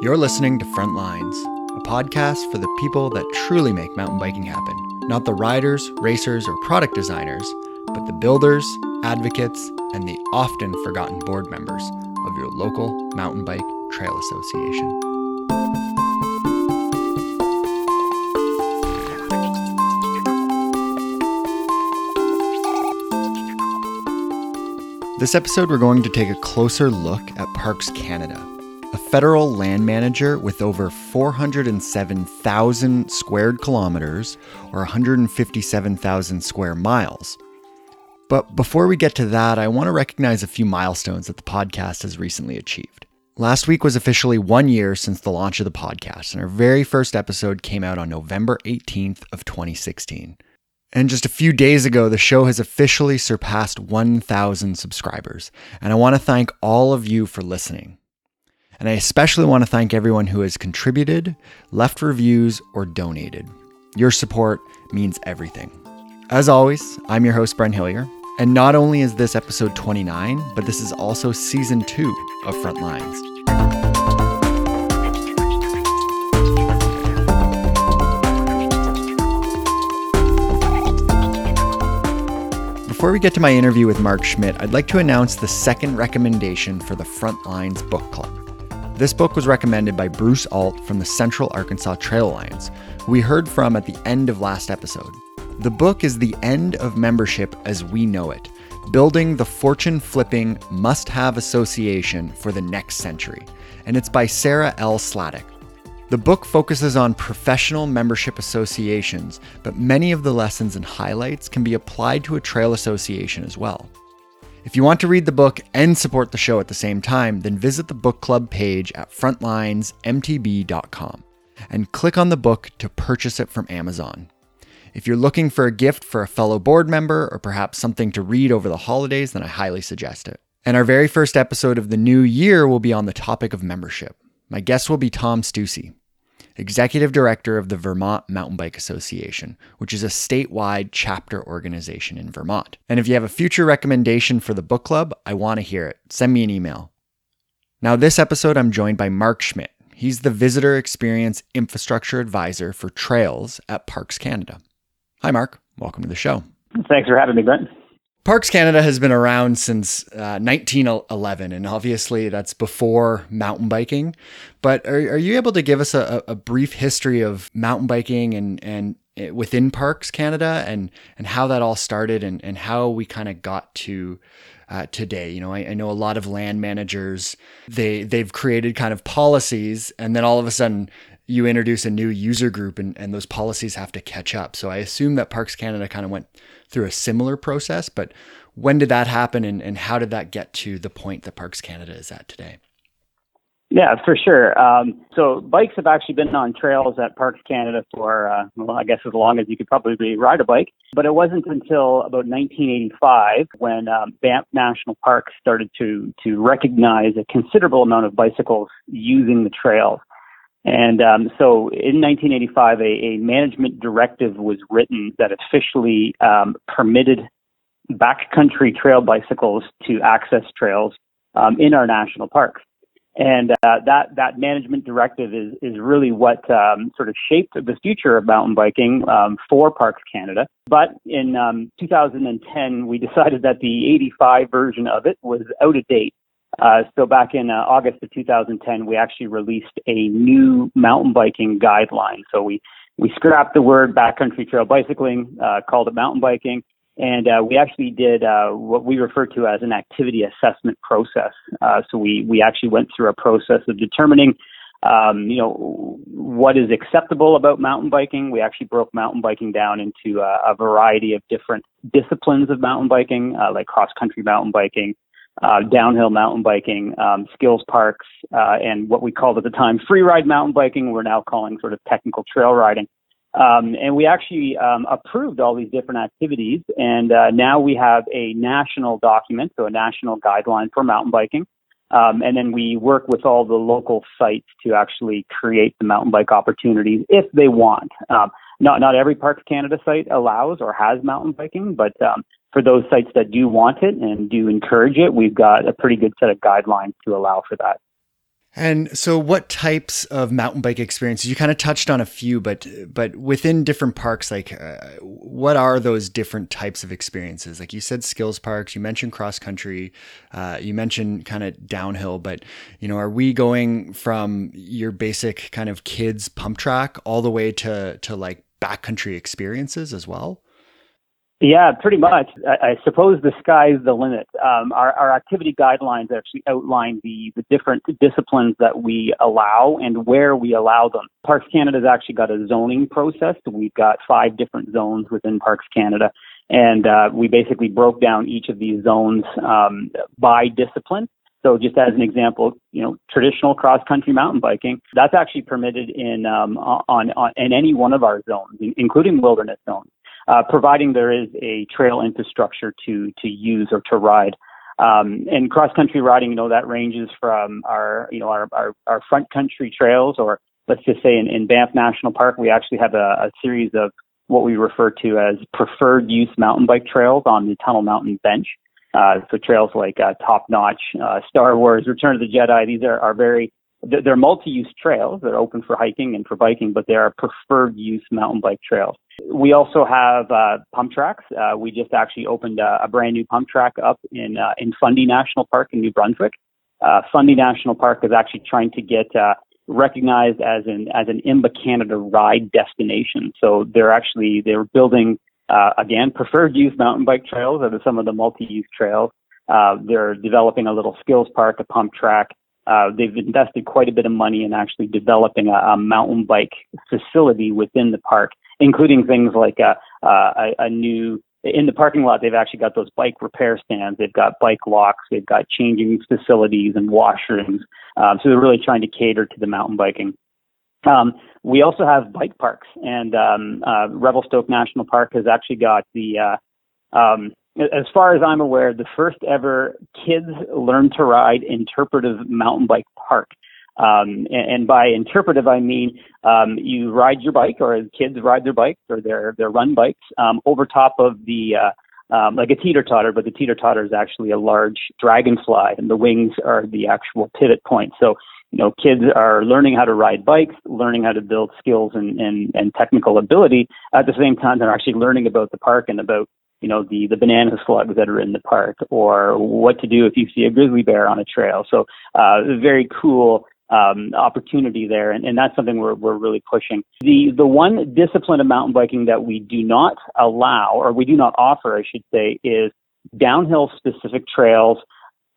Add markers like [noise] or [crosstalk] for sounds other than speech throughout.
You're listening to Front Lines, a podcast for the people that truly make mountain biking happen. Not the riders, racers, or product designers, but the builders, advocates, and the often forgotten board members of your local mountain bike trail association. This episode, we're going to take a closer look at Parks Canada, federal land manager with over 407,000 squared kilometers or 157,000 square miles. But before we get to that, I want to recognize a few milestones that the podcast has recently achieved. Last week was officially one year since the launch of the podcast, and our very first episode came out on November 18th of 2016. And just a few days ago, the show has officially surpassed 1,000 subscribers. And I want to thank all of you for listening. And I especially want to thank everyone who has contributed, left reviews, or donated. Your support means everything. As always, I'm your host, Brent Hillier. And not only is this episode 29, but this is also season two of Front Lines. Before we get to my interview with Mark Schmidt, I'd like to announce the second recommendation for the Frontlines Book Club. This book was recommended by Bruce Alt from the Central Arkansas Trail Alliance, who we heard from at the end of last episode. The book is The End of Membership as We Know It Building the Fortune Flipping Must Have Association for the Next Century, and it's by Sarah L. Sladek. The book focuses on professional membership associations, but many of the lessons and highlights can be applied to a trail association as well. If you want to read the book and support the show at the same time, then visit the book club page at frontlinesmtb.com and click on the book to purchase it from Amazon. If you're looking for a gift for a fellow board member or perhaps something to read over the holidays, then I highly suggest it. And our very first episode of the new year will be on the topic of membership. My guest will be Tom Stuessy. Executive Director of the Vermont Mountain Bike Association, which is a statewide chapter organization in Vermont. And if you have a future recommendation for the book club, I want to hear it. Send me an email. Now, this episode, I'm joined by Mark Schmidt. He's the Visitor Experience Infrastructure Advisor for Trails at Parks Canada. Hi, Mark. Welcome to the show. Thanks for having me, Brent. Parks Canada has been around since uh, 1911, and obviously that's before mountain biking. But are, are you able to give us a, a brief history of mountain biking and, and eh, within Parks Canada and, and how that all started and, and how we kind of got to uh, today? You know, I, I know a lot of land managers, they, they've created kind of policies, and then all of a sudden you introduce a new user group and, and those policies have to catch up. So I assume that Parks Canada kind of went through a similar process, but when did that happen and, and how did that get to the point that Parks Canada is at today? Yeah, for sure. Um, so bikes have actually been on trails at Parks Canada for, uh, well, I guess as long as you could probably ride a bike. But it wasn't until about 1985 when um, Banff National Park started to to recognize a considerable amount of bicycles using the trails. And um, so in 1985, a, a, management directive was written that officially um, permitted backcountry trail bicycles to access trails um, in our national parks. And uh, that that management directive is is really what um, sort of shaped the future of mountain biking um, for Parks Canada. But in um, 2010, we decided that the 85 version of it was out of date, uh, so back in uh, August of 2010, we actually released a new mountain biking guideline. So we we scrapped the word backcountry trail bicycling, uh, called it mountain biking, and uh, we actually did uh, what we refer to as an activity assessment process. Uh, so we we actually went through a process of determining. Um, you know what is acceptable about mountain biking. We actually broke mountain biking down into a variety of different disciplines of mountain biking, like cross country mountain biking, uh, downhill mountain biking, um, skills parks, uh, and what we called at the time free ride mountain biking. We're now calling sort of technical trail riding. Um, and we actually um, approved all these different activities, and uh, now we have a national document, so a national guideline for mountain biking. Um, and then we work with all the local sites to actually create the mountain bike opportunities if they want. Um, not not every Parks Canada site allows or has mountain biking, but um, for those sites that do want it and do encourage it, we've got a pretty good set of guidelines to allow for that. And so, what types of mountain bike experiences? You kind of touched on a few, but but within different parks, like uh, what are those different types of experiences? Like you said, skills parks. You mentioned cross country. Uh, you mentioned kind of downhill, but you know, are we going from your basic kind of kids pump track all the way to to like backcountry experiences as well? Yeah, pretty much. I, I suppose the sky's the limit. Um, our, our activity guidelines actually outline the, the different disciplines that we allow and where we allow them. Parks Canada's actually got a zoning process. We've got five different zones within Parks Canada, and uh, we basically broke down each of these zones um, by discipline. So just as an example, you know, traditional cross country mountain biking, that's actually permitted in um, on, on in any one of our zones, including wilderness zones uh, providing there is a trail infrastructure to to use or to ride. Um, and cross country riding, you know, that ranges from our you know our our, our front country trails, or let's just say in, in Banff National Park, we actually have a, a series of what we refer to as preferred use mountain bike trails on the Tunnel Mountain Bench. Uh, so trails like uh, Top Notch, uh, Star Wars, Return of the Jedi, these are, are very they're multi-use trails. They're open for hiking and for biking, but they are preferred use mountain bike trails. We also have uh, pump tracks. Uh, we just actually opened a, a, brand new pump track up in uh, in Fundy National Park in New Brunswick. Uh, Fundy National Park is actually trying to get uh, recognized as an as an IMBA Canada ride destination. So they're actually they're building uh, again preferred use mountain bike trails are some of the multi-use trails. they're developing a little skills park, a pump track, uh, they've invested quite a bit of money in actually developing a, a, mountain bike facility within the park, including things like a, a, a new in the parking lot, they've actually got those bike repair stands. They've got bike locks. They've got changing facilities and washrooms. Um, so they're really trying to cater to the mountain biking. Um, we also have bike parks, and um, uh, Revelstoke National Park has actually got the uh, um, as far as I'm aware, the first ever kids learn to ride interpretive mountain bike park. Um, and, and, by interpretive, I mean um, you ride your bike, or kids ride their bikes or their their run bikes um, over top of the uh, um, like a teeter totter, but the teeter totter is actually a large dragonfly, and the wings are the actual pivot points. So you know, kids are learning how to ride bikes, learning how to build skills and, and, and technical ability. At the same time, they're actually learning about the park and about you know, the, the banana slugs that are in the park or what to do if you see a grizzly bear on a trail. So, uh, very cool, um, opportunity there. And, and that's something we're, we're really pushing. The, the one discipline of mountain biking that we do not allow or we do not offer, I should say, is downhill specific trails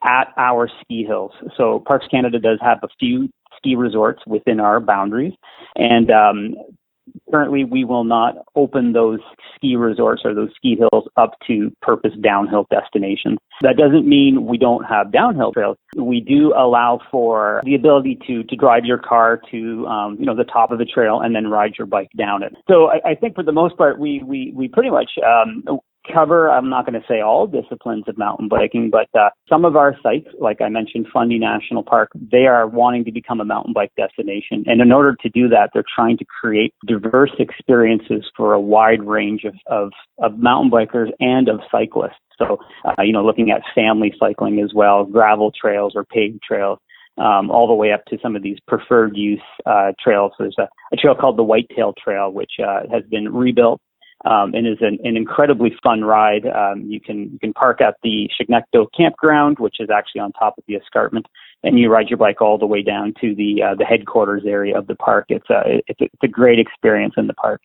at our ski hills. So Parks Canada does have a few ski resorts within our boundaries. And um, currently we will not open those ski resorts or those ski hills up to purpose downhill destinations. That doesn't mean we don't have downhill trails. We do allow for the ability to to drive your car to um, you know the top of the trail and then ride your bike down it. So I, I think for the most part we we we pretty much um, cover, I'm not going to say all disciplines of mountain biking, but uh, some of our sites, like I mentioned, Fundy National Park, they are wanting to become a mountain bike destination. And in order to do that, they're trying to create diverse experiences for a wide range of, of, of mountain bikers and of cyclists. So, uh, you know, looking at family cycling as well, gravel trails or paved trails. Um, all the way up to some of these preferred use uh, trails. There's a, a, trail called the Whitetail Trail, which uh, has been rebuilt um, and is an, an, incredibly fun ride. Um, you can you can park at the Chignecto campground, which is actually on top of the escarpment, and you ride your bike all the way down to the uh, the headquarters area of the park. It's a it's a, it's a great experience in the park.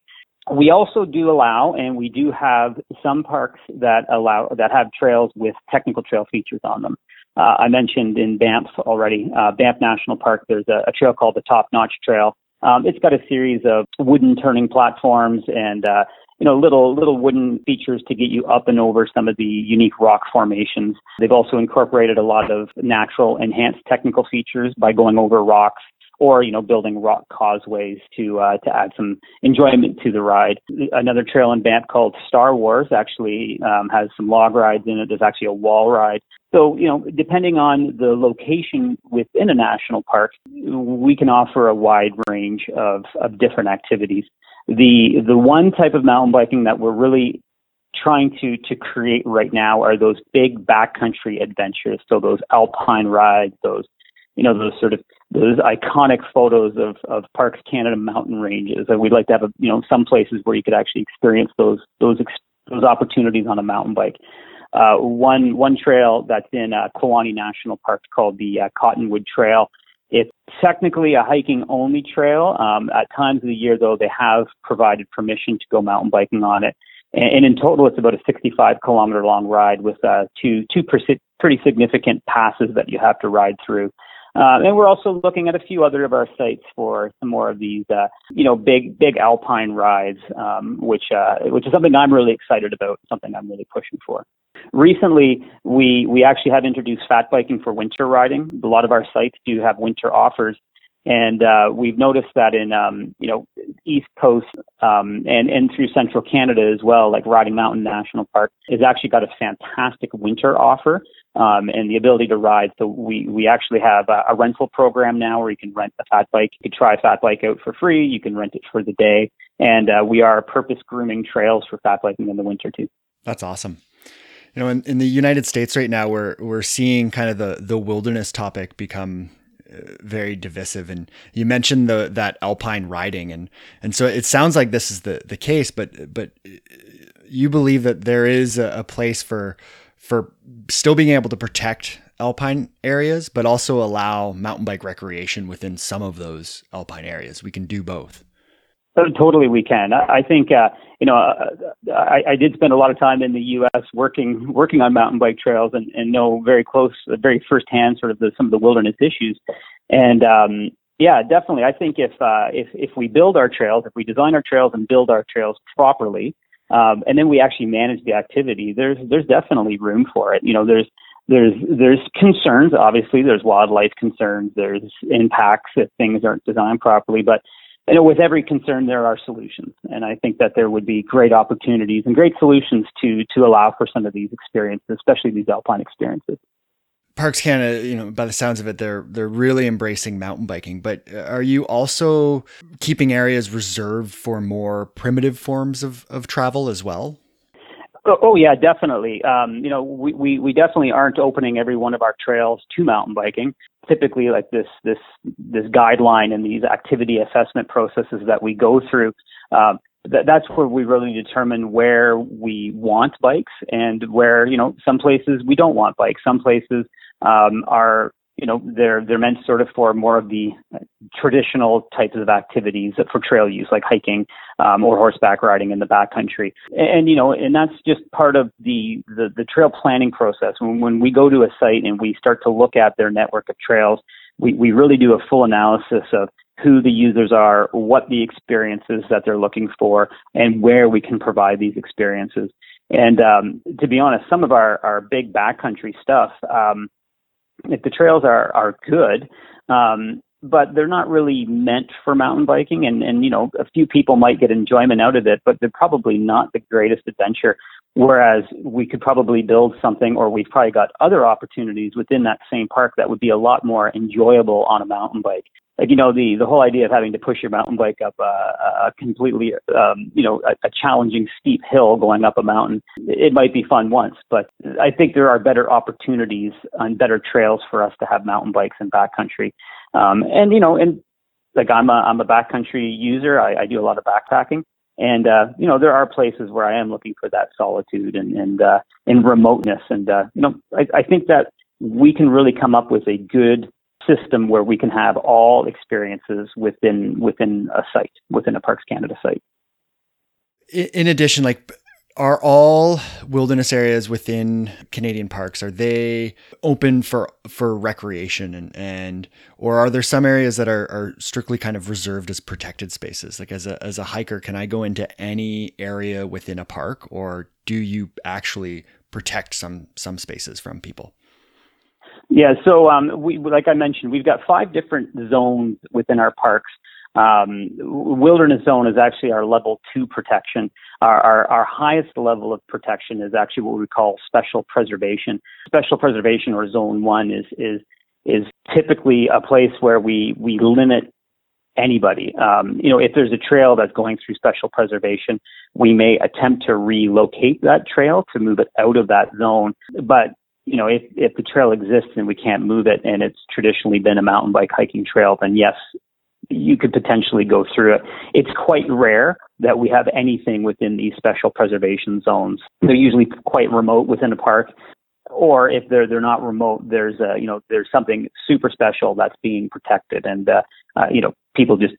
We also do allow, and we do have some parks that allow that have trails with technical trail features on them. Uh, I mentioned in Banff already, uh, Banff National Park. There's a, a trail called the Top Notch Trail. Um, it's got a series of wooden turning platforms and uh, you know, little little wooden features to get you up and over some of the unique rock formations. They've also incorporated a lot of natural enhanced technical features by going over rocks or you know building rock causeways to uh, to add some enjoyment to the ride. Another trail in Banff called Star Wars actually um, has some log rides in it. There's actually a wall ride. So you know, depending on the location within a national park, we can offer a wide range of of different activities. The the one type of mountain biking that we're really trying to to create right now are those big backcountry adventures. So those alpine rides, those you know those sort of those iconic photos of, of Parks Canada mountain ranges. And we'd like to have a, you know some places where you could actually experience those those those opportunities on a mountain bike. Uh, one one trail that's in uh, Kluane National Park called the uh, Cottonwood Trail. It's technically a hiking only trail. Um, at times of the year, though, they have provided permission to go mountain biking on it. And, and in total, it's about a 65 kilometer long ride with uh, two two pretty significant passes that you have to ride through. Uh, and we're also looking at a few other of our sites for some more of these, uh, you know, big, big alpine rides, um, which, uh, which is something I'm really excited about, something I'm really pushing for. Recently, we, we actually have introduced fat biking for winter riding. A lot of our sites do have winter offers. And uh, we've noticed that in um, you know East Coast um, and and through Central Canada as well, like Riding Mountain National Park has actually got a fantastic winter offer um, and the ability to ride. So we we actually have a, a rental program now where you can rent a fat bike. You can try a fat bike out for free. You can rent it for the day, and uh, we are purpose grooming trails for fat biking in the winter too. That's awesome you know, in, in the United States right now, we're we're seeing kind of the the wilderness topic become uh, very divisive. And you mentioned the that alpine riding, and and so it sounds like this is the the case. But but uh, you believe that there is a, a place for for still being able to protect alpine areas, but also allow mountain bike recreation within some of those alpine areas. We can do both. Oh, totally, we can. I, think uh, you know uh, I, I did spend a lot of time in the U.S. working working on mountain bike trails and, and know very close, very firsthand, sort of the, some of the wilderness issues. And um, yeah, definitely, I think if uh, if if we build our trails, if we design our trails and build our trails properly, um, and then we actually manage the activity, there's there's definitely room for it. You know, there's there's there's concerns. Obviously, there's wildlife concerns. There's impacts if things aren't designed properly, but you know, with every concern, there are solutions, and I think that there would be great opportunities and great solutions to to allow for some of these experiences, especially these alpine experiences. Parks Canada, you know, by the sounds of it, they're they're really embracing mountain biking. But uh, are you also keeping areas reserved for more primitive forms of, of travel as well? Oh, oh yeah, definitely. Um, you know, we, we, we definitely aren't opening every one of our trails to mountain biking. Typically, like this this this guideline and these activity assessment processes that we go through, um, that, that's where we really determine where we want bikes and where you know some places we don't want bikes. Some places um, are you know they're they're meant sort of for more of the traditional types of activities for trail use like hiking um, or horseback riding in the backcountry and, and you know and that's just part of the, the the trail planning process when when we go to a site and we start to look at their network of trails we we really do a full analysis of who the users are what the experiences that they're looking for and where we can provide these experiences and um, to be honest some of our our big backcountry stuff um, if the trails are are good, um, but they're not really meant for mountain biking, and and you know a few people might get enjoyment out of it, but they're probably not the greatest adventure. Whereas we could probably build something, or we've probably got other opportunities within that same park that would be a lot more enjoyable on a mountain bike. Like you know the the whole idea of having to push your mountain bike up a, a completely um, you know a, a challenging steep hill going up a mountain it might be fun once but i think there are better opportunities and better trails for us to have mountain bikes in backcountry. Um, and you know and like i'm a i'm a backcountry user. I, I do a lot of backpacking and uh, you know there are places where i am looking for that solitude and and uh, and remoteness and uh, you know I, I think that we can really come up with a good system where we can have all experiences within within a site, within a Parks Canada site. In addition, like are all wilderness areas within Canadian parks are they open for for recreation and and or are there some areas that are, are strictly kind of reserved as protected spaces like as a as a hiker can I go into any area within a park or do you actually protect some some spaces from people yeah, so um, we, like I mentioned, we've got five different zones within our parks. Um, wilderness zone is actually our level two protection. Our, our, our, highest level of protection is actually what we call special preservation. Special preservation or zone one is, is, is typically a place where we, we limit anybody. Um, you know, if there's a trail that's going through special preservation, we may attempt to relocate that trail to move it out of that zone. But you know, if, if the trail exists and we can't move it and it's traditionally been a mountain bike hiking trail, then yes, you could potentially go through it. It's quite rare that we have anything within these special preservation zones. They're usually quite remote within a park, or if they're they're not remote, there's a you know there's something super special that's being protected, and uh, uh, you know people just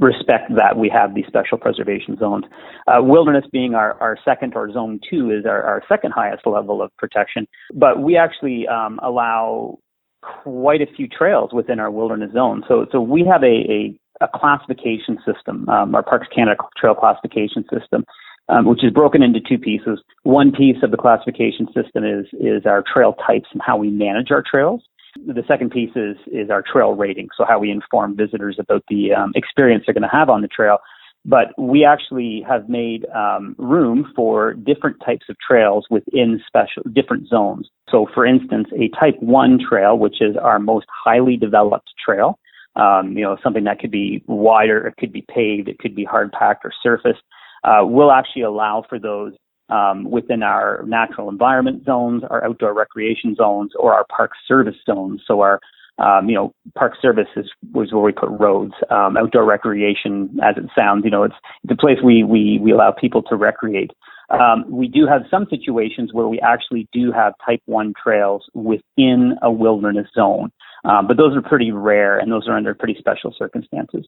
respect that we have these special preservation zones. Uh, wilderness being our, our second or zone two is our, our second highest level of protection, but we actually um, allow quite a few trails within our wilderness zone. So, so we have a, a, a classification system, um, our Parks Canada trail classification system, um, which is broken into two pieces. One piece of the classification system is, is our trail types and how we manage our trails. The second piece is, is our trail rating, so how we inform visitors about the um, experience they're going to have on the trail. But we actually have made um, room for different types of trails within special different zones. So, for instance, a Type One trail, which is our most highly developed trail, um, you know, something that could be wider, it could be paved, it could be hard packed or surfaced, uh, will actually allow for those um, within our natural environment zones, our outdoor recreation zones, or our park service zones. So our um, you know, park services was where we put roads. Um, outdoor recreation, as it sounds, you know, it's, it's a place we, we, we allow people to recreate. Um, we do have some situations where we actually do have type 1 trails within a wilderness zone, um, but those are pretty rare and those are under pretty special circumstances.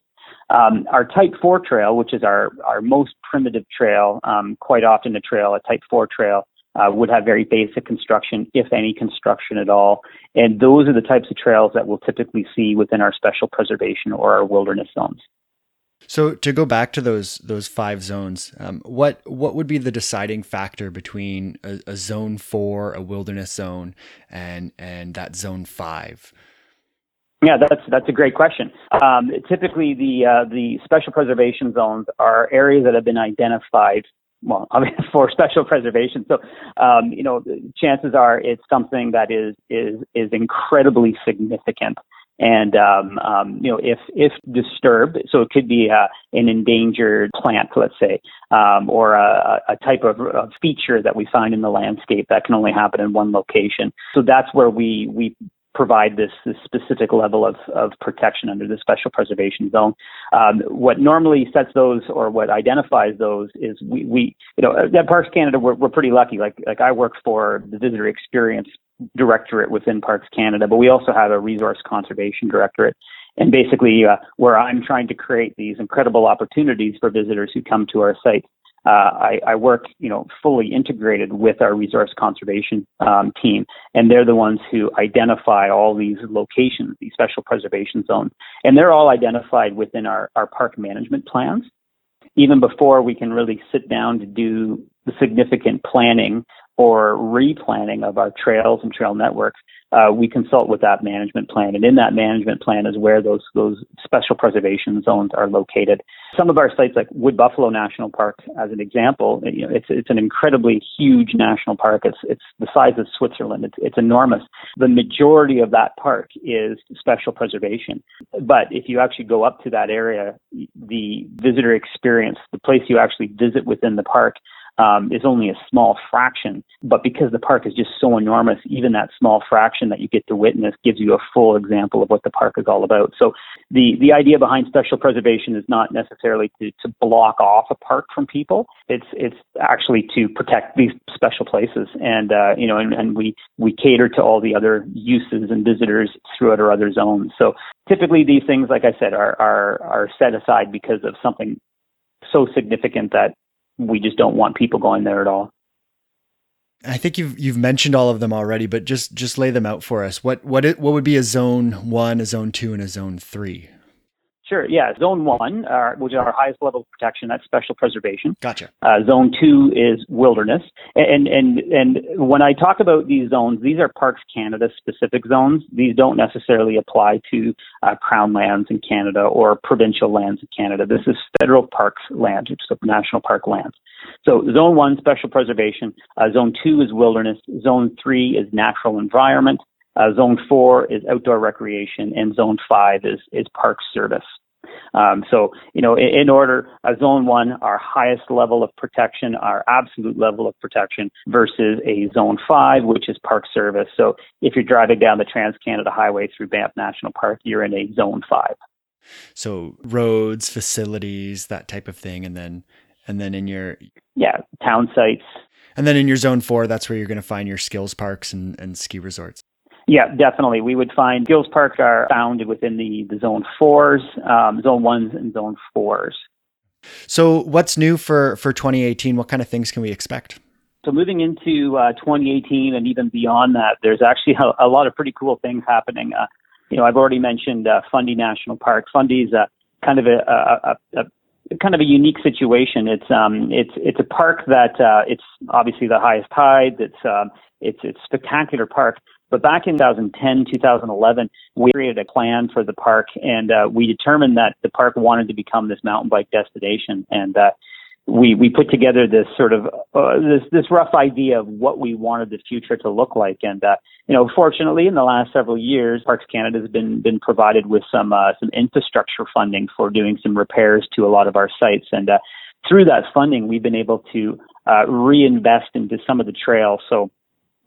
Um, our type 4 trail, which is our, our most primitive trail, um, quite often a trail, a type 4 trail, uh, would have very basic construction, if any construction at all. And those are the types of trails that we'll typically see within our special preservation or our wilderness zones. So to go back to those those five zones, um, what what would be the deciding factor between a, a, zone four, a wilderness zone, and and that zone five? Yeah, that's that's a great question. Um, typically, the uh, the special preservation zones are areas that have been identified well, I mean, [laughs] for special preservation. So, um, you know, chances are it's something that is is is incredibly significant. And um, um, you know, if if disturbed, so it could be uh, an endangered plant, let's say, um, or a, a type of, of feature that we find in the landscape that can only happen in one location. So that's where we we provide this, this specific level of, of protection under the special preservation zone. Um, what normally sets those or what identifies those is we, we you know, at Parks Canada, we're, we're pretty lucky. Like, like I work for the visitor experience directorate within Parks Canada, but we also have a resource conservation directorate. And basically, uh, where I'm trying to create these incredible opportunities for visitors who come to our site uh, I, I, work, you know, fully integrated with our resource conservation um, team, and they're the ones who identify all these locations, these special preservation zones, and they're all identified within our, our park management plans. Even before we can really sit down to do the significant planning or replanning of our trails and trail networks, uh, we consult with that management plan, and in that management plan is where those those special preservation zones are located. Some of our sites, like Wood Buffalo National Park, as an example, you know, it's it's an incredibly huge national park. It's it's the size of Switzerland. It's it's enormous. The majority of that park is special preservation. But if you actually go up to that area, the visitor experience, the place you actually visit within the park, um, is only a small fraction. But because the park is just so enormous, even that small fraction that you get to witness gives you a full example of what the park is all about. So the, the idea behind special preservation is not necessarily to, to block off a park from people. It's it's actually to protect these special places, and uh, you know, and, and we we cater to all the other uses and visitors throughout our other zones. So typically, these things, like I said, are are are set aside because of something so significant that we just don't want people going there at all. I think you've you've mentioned all of them already, but just just lay them out for us. What what it, what would be a zone one, a zone two, and a zone three? Sure. Yeah. Zone one, uh, which is our highest level of protection, that's special preservation. Gotcha. Uh, zone two is wilderness. And, and, and when I talk about these zones, these are Parks Canada specific zones. These don't necessarily apply to uh, Crown lands in Canada or provincial lands in Canada. This is federal parks land, which is national park lands. So zone one, special preservation. Uh, zone two is wilderness. Zone three is natural environment. Uh, zone four is outdoor recreation, and zone five is, is park service. Um, so, you know, in, in order, a zone one, our highest level of protection, our absolute level of protection versus a zone five, which is park service. So if you're driving down the Trans Canada Highway through Banff National Park, you're in a zone five. So roads, facilities, that type of thing, and then and then in your yeah town sites, and then in your zone four, that's where you're going to find your skills parks and, and ski resorts. Yeah, definitely. We would find skills parks are found within the, the zone fours, um, zone ones, and zone fours. So, what's new for for 2018? What kind of things can we expect? So moving into uh, 2018 and even beyond that, there's actually [laughs] a, a lot of pretty cool things happening. Uh, you know, I've already mentioned uh, Fundy National Park. Fundy is a kind of a, a, a, kind of a unique situation. It's um, it's it's a park that uh, it's obviously the highest tide. It's um, it's it's spectacular park. But back in 2010, 2011, we created a plan for the park, and uh, we determined that the park wanted to become this mountain bike destination. And uh, we we put together this sort of uh, this this rough idea of what we wanted the future to look like, and uh, you know, fortunately, in the last several years, Parks Canada has been been provided with some uh, some infrastructure funding for doing some repairs to a lot of our sites, and uh, through that funding, we've been able to reinvest into some of the trails. So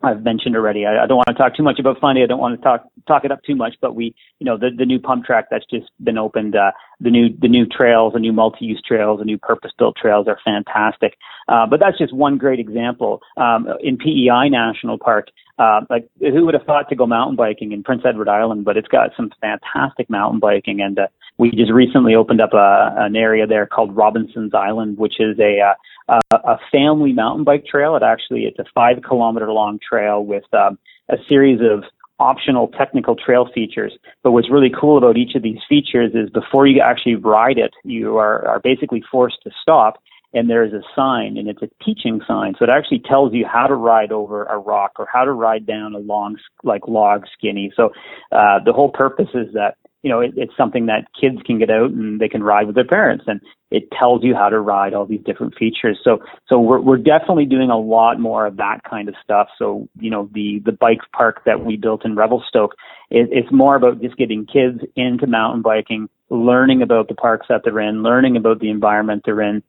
I've mentioned already. I, I, don't want to talk too much about Fundy. I don't want to talk talk it up too much. But we, you know, the the new pump track that's just been opened, uh, the new the new trails, the new multi-use trails, the new purpose-built trails are fantastic. Uh, but that's just one great example. Um, in PEI National Park, uh, like who would have thought to go mountain biking in Prince Edward Island? But it's got some fantastic mountain biking, and uh, we just recently opened up a, an area there called Robinson's Island, which is a uh, uh, a family mountain bike trail. It actually it's a five kilometer long trail with um, a series of optional technical trail features. But what's really cool about each of these features is before you actually ride it, you are, are basically forced to stop and there's a sign and it's a teaching sign. So it actually tells you how to ride over a rock or how to ride down a long, like log skinny. So, uh, the whole purpose is that you know, it, it's something that kids can get out and they can ride with their parents, and it tells you how to ride all these different features. So, so we're we're definitely doing a lot more of that kind of stuff. So, you know, the the bike park that we built in Revelstoke, it, it's more about just getting kids into mountain biking, learning about the parks that they're in, learning about the environment they're in,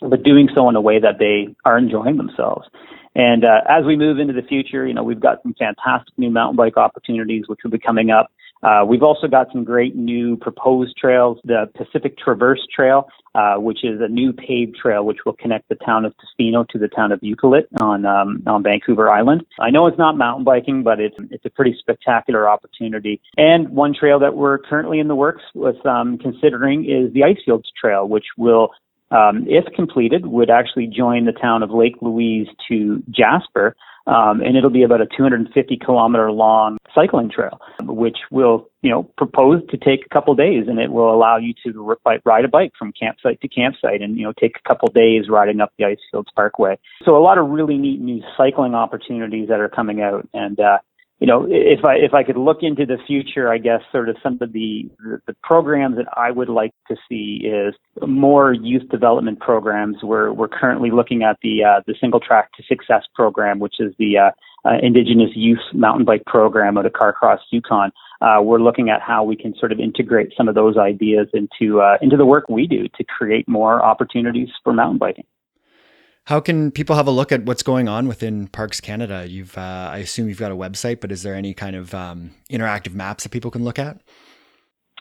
but doing so in a way that they are enjoying themselves. And uh, as we move into the future, you know, we've got some fantastic new mountain bike opportunities which will be coming up. Uh, we've also got some great new proposed trails, the Pacific Traverse Trail, uh, which is a new paved trail which will connect the town of Tofino to the town of Ucluelet on um, on Vancouver Island. I know it's not mountain biking, but it's it's a pretty spectacular opportunity. And one trail that we're currently in the works with um, considering is the Icefields Trail, which will um, if completed, would actually join the town of Lake Louise to Jasper, um, and it'll be about a 250 kilometer long cycling trail, which will, you know, propose to take a couple days, and it will allow you to ride a bike from campsite to campsite, and you know, take a couple days riding up the Icefields Parkway. So a lot of really neat new cycling opportunities that are coming out, and uh, you know, if I if I could look into the future, I guess sort of some of the the programs that I would like to see is more youth development programs. We're we're currently looking at the uh, the Single Track to Success program, which is the uh, uh, Indigenous Youth Mountain Bike program out of Carcross, Yukon. Uh, we're looking at how we can sort of integrate some of those ideas into uh, into the work we do to create more opportunities for mountain biking. How can people have a look at what's going on within Parks Canada? You've, uh, I assume you've got a website, but is there any kind of um, interactive maps that people can look at?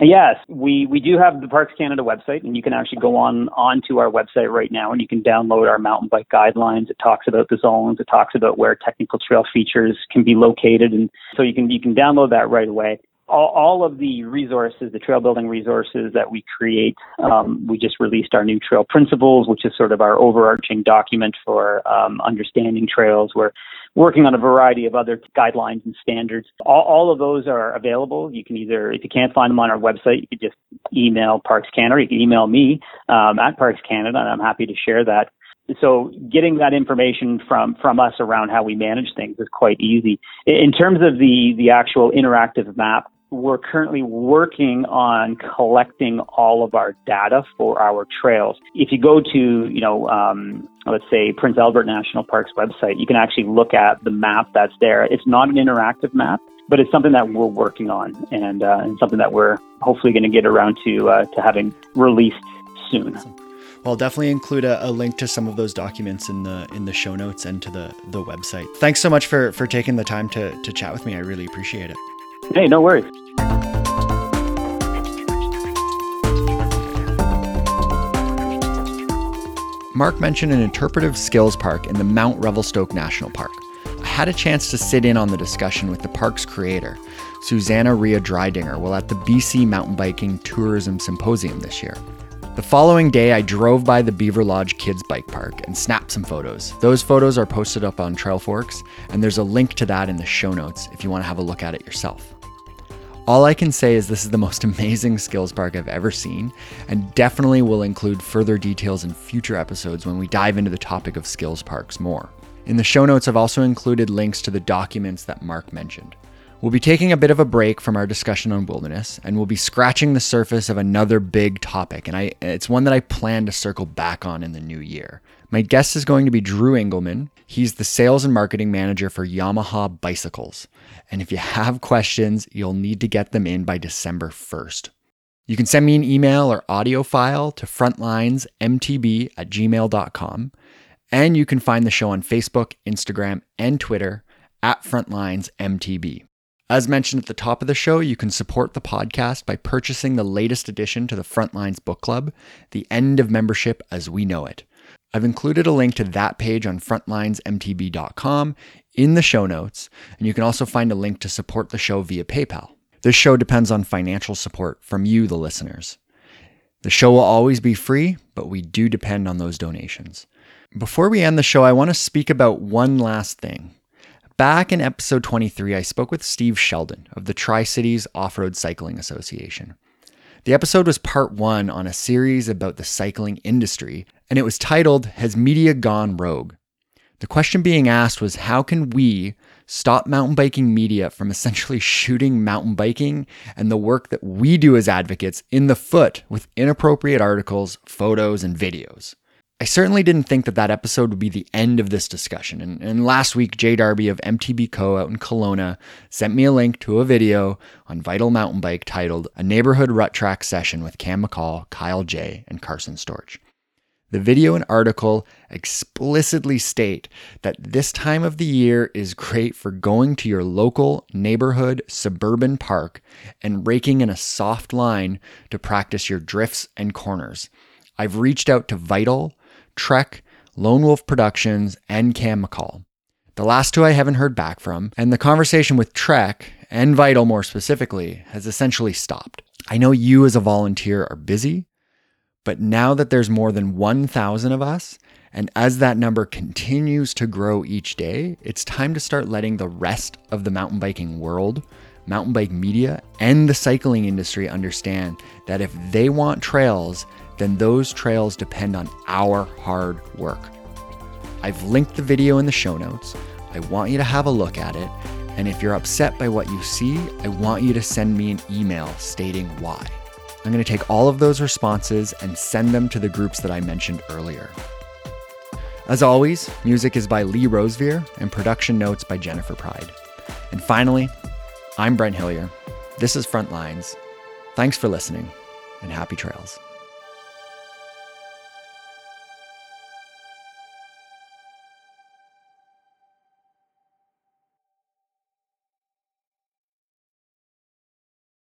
Yes, we, we do have the Parks Canada website, and you can actually go on onto our website right now, and you can download our mountain bike guidelines. It talks about the zones, it talks about where technical trail features can be located, and so you can you can download that right away all, all of the resources, the trail building resources that we create, um, we just released our new trail principles, which is sort of our overarching document for um, understanding trails. We're working on a variety of other guidelines and standards. All, all of those are available. You can either, if you can't find them on our website, you can just email Parks Canada. Or you can email me um, at Parks Canada, and I'm happy to share that so getting that information from from us around how we manage things is quite easy. In terms of the the actual interactive map, we're currently working on collecting all of our data for our trails. If you go to, you know, um, let's say Prince Albert National Park's website, you can actually look at the map that's there. It's not an interactive map. but it's something that we're working on and, uh, and something that we're hopefully going to get around to uh, to having released soon. Well, I'll definitely include a, a, link to some of those documents in the in the show notes and to the the website. Thanks so much for for taking the time to to chat with me. I really appreciate it. Hey, no worries. Mark mentioned an interpretive skills park in the Mount Revelstoke National Park. I had a chance to sit in on the discussion with the park's creator, Susanna Ria Drydinger, while at the BC Mountain Biking Tourism Symposium this year. The following day, I drove by the Beaver Lodge Kids Bike Park and snapped some photos. Those photos are posted up on Trailforks, and there's a link to that in the show notes if you want to have a look at it yourself. All I can say is this is the most [laughs] amazing skills park I've ever seen, and definitely will include further details in future episodes when we dive into the topic of skills parks more. In the show notes, I've also included links to the documents that Mark mentioned. We'll be taking a bit of a break from our discussion on wilderness, and we'll be scratching the surface of another big topic, and I, it's one that I plan to circle back on in the new year. My guest is going to be Drew Engelman. He's the sales and marketing manager for Yamaha Bicycles. And if you have questions, you'll need to get them in by December 1st. You can send me an email or audio file to frontlinesmtb at gmail.com. And you can find the show on Facebook, Instagram, and Twitter at FrontlinesMTB. As mentioned at the top of the show, you can support the podcast by purchasing the latest edition to the Frontlines Book Club, The End of Membership as We Know It. I've included a link to that page on frontlinesmtb.com in the show notes, and you can also find a link to support the show via PayPal. This show depends on financial support from you, the listeners. The show will always be free, but we do depend on those donations. Before we end the show, I want to speak about one last thing. Back in episode 23, I spoke with Steve Sheldon of the Tri Cities Off Road Cycling Association. The episode was part one on a series about the cycling industry, and it was titled Has Media Gone Rogue? The question being asked was how can we stop mountain biking media from essentially [laughs] shooting mountain biking and the work that we do as advocates in the foot with inappropriate articles, photos, and videos? I certainly didn't think that that episode would be the end of this discussion. And, and, last week, Jay Darby of MTB Co. out in Kelowna sent me a link to a video on Vital Mountain Bike titled A Neighborhood Rut Track Session with Cam McCaul, Kyle J., and Carson Storch. The video and article explicitly state that this time of the year is great for going to your local neighborhood suburban park and raking in a soft line to practice your drifts and corners. I've reached out to Vital, Trek, Lone Wolf Productions, and Cam McCaul. The last two I haven't heard back from, and the conversation with Trek, and Vital more specifically, has essentially stopped. I know you as a volunteer are busy, but now that there's more than 1,000 of us, and as that number continues to grow each day, it's time to start letting the rest of the mountain biking world, mountain bike media, and the cycling industry understand that if they want trails, then those trails depend on our hard work. I've linked the video in the show notes. I want you to have a look at it. And if you're upset by what you see, I want you to send me an email stating why. I'm going to take all of those responses and send them to the groups that I mentioned earlier. As always, music is by Lee Rosevere and production notes by Jennifer Pride. And finally, I'm Brent Hillier. This is Frontlines. Thanks for listening and happy trails.